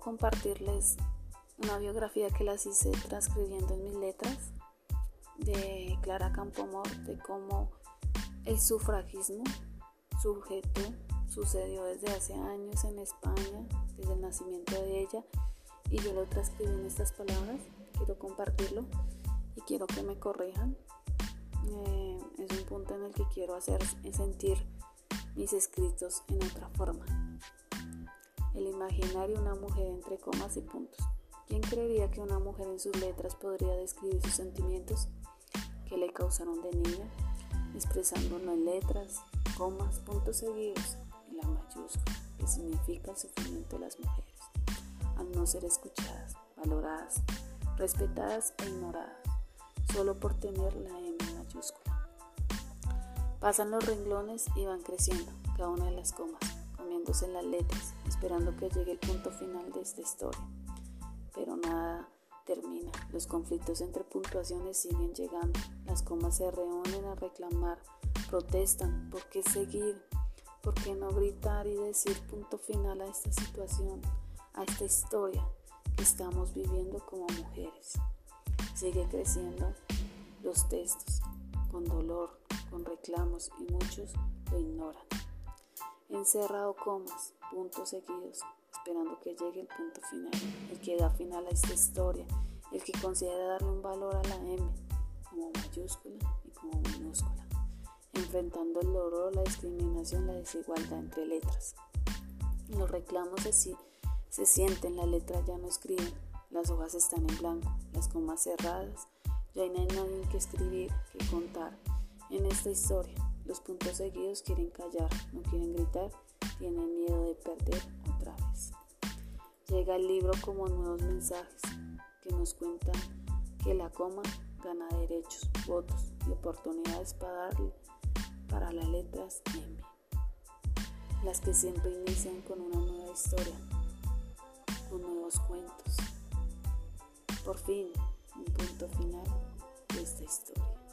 compartirles una biografía que las hice transcribiendo en mis letras de Clara Campomor, de cómo el sufragismo sujeto sucedió desde hace años en España, desde el nacimiento de ella, y yo lo transcribí en estas palabras, quiero compartirlo y quiero que me corrijan. Eh, es un punto en el que quiero hacer sentir mis escritos en otra forma. El imaginario una mujer entre comas y puntos. ¿Quién creería que una mujer en sus letras podría describir sus sentimientos que le causaron de niña, expresándolo en letras, comas, puntos seguidos y la mayúscula, que significa el sufrimiento de las mujeres, al no ser escuchadas, valoradas, respetadas e ignoradas, solo por tener la M mayúscula. Pasan los renglones y van creciendo, cada una de las comas, comiéndose las letras, esperando que llegue el punto final de esta historia. Pero nada termina, los conflictos entre puntuaciones siguen llegando, las comas se reúnen a reclamar, protestan, ¿por qué seguir? ¿Por qué no gritar y decir punto final a esta situación, a esta historia que estamos viviendo como mujeres? Sigue creciendo los textos, con dolor, con reclamos y muchos lo ignoran. Encerrado comas, puntos seguidos, esperando que llegue el punto final, el que da final a esta historia, el que considera darle un valor a la M como mayúscula y como minúscula, enfrentando el dolor, la discriminación, la desigualdad entre letras. Los reclamos así se sienten, la letra ya no escriben, las hojas están en blanco, las comas cerradas, ya no hay nadie que escribir, que contar en esta historia. Los puntos seguidos quieren callar, no quieren gritar, tienen miedo de perder otra vez. Llega el libro como nuevos mensajes que nos cuentan que la coma gana derechos, votos y oportunidades para darle para las letras M. Las que siempre inician con una nueva historia, con nuevos cuentos. Por fin, un punto final de esta historia.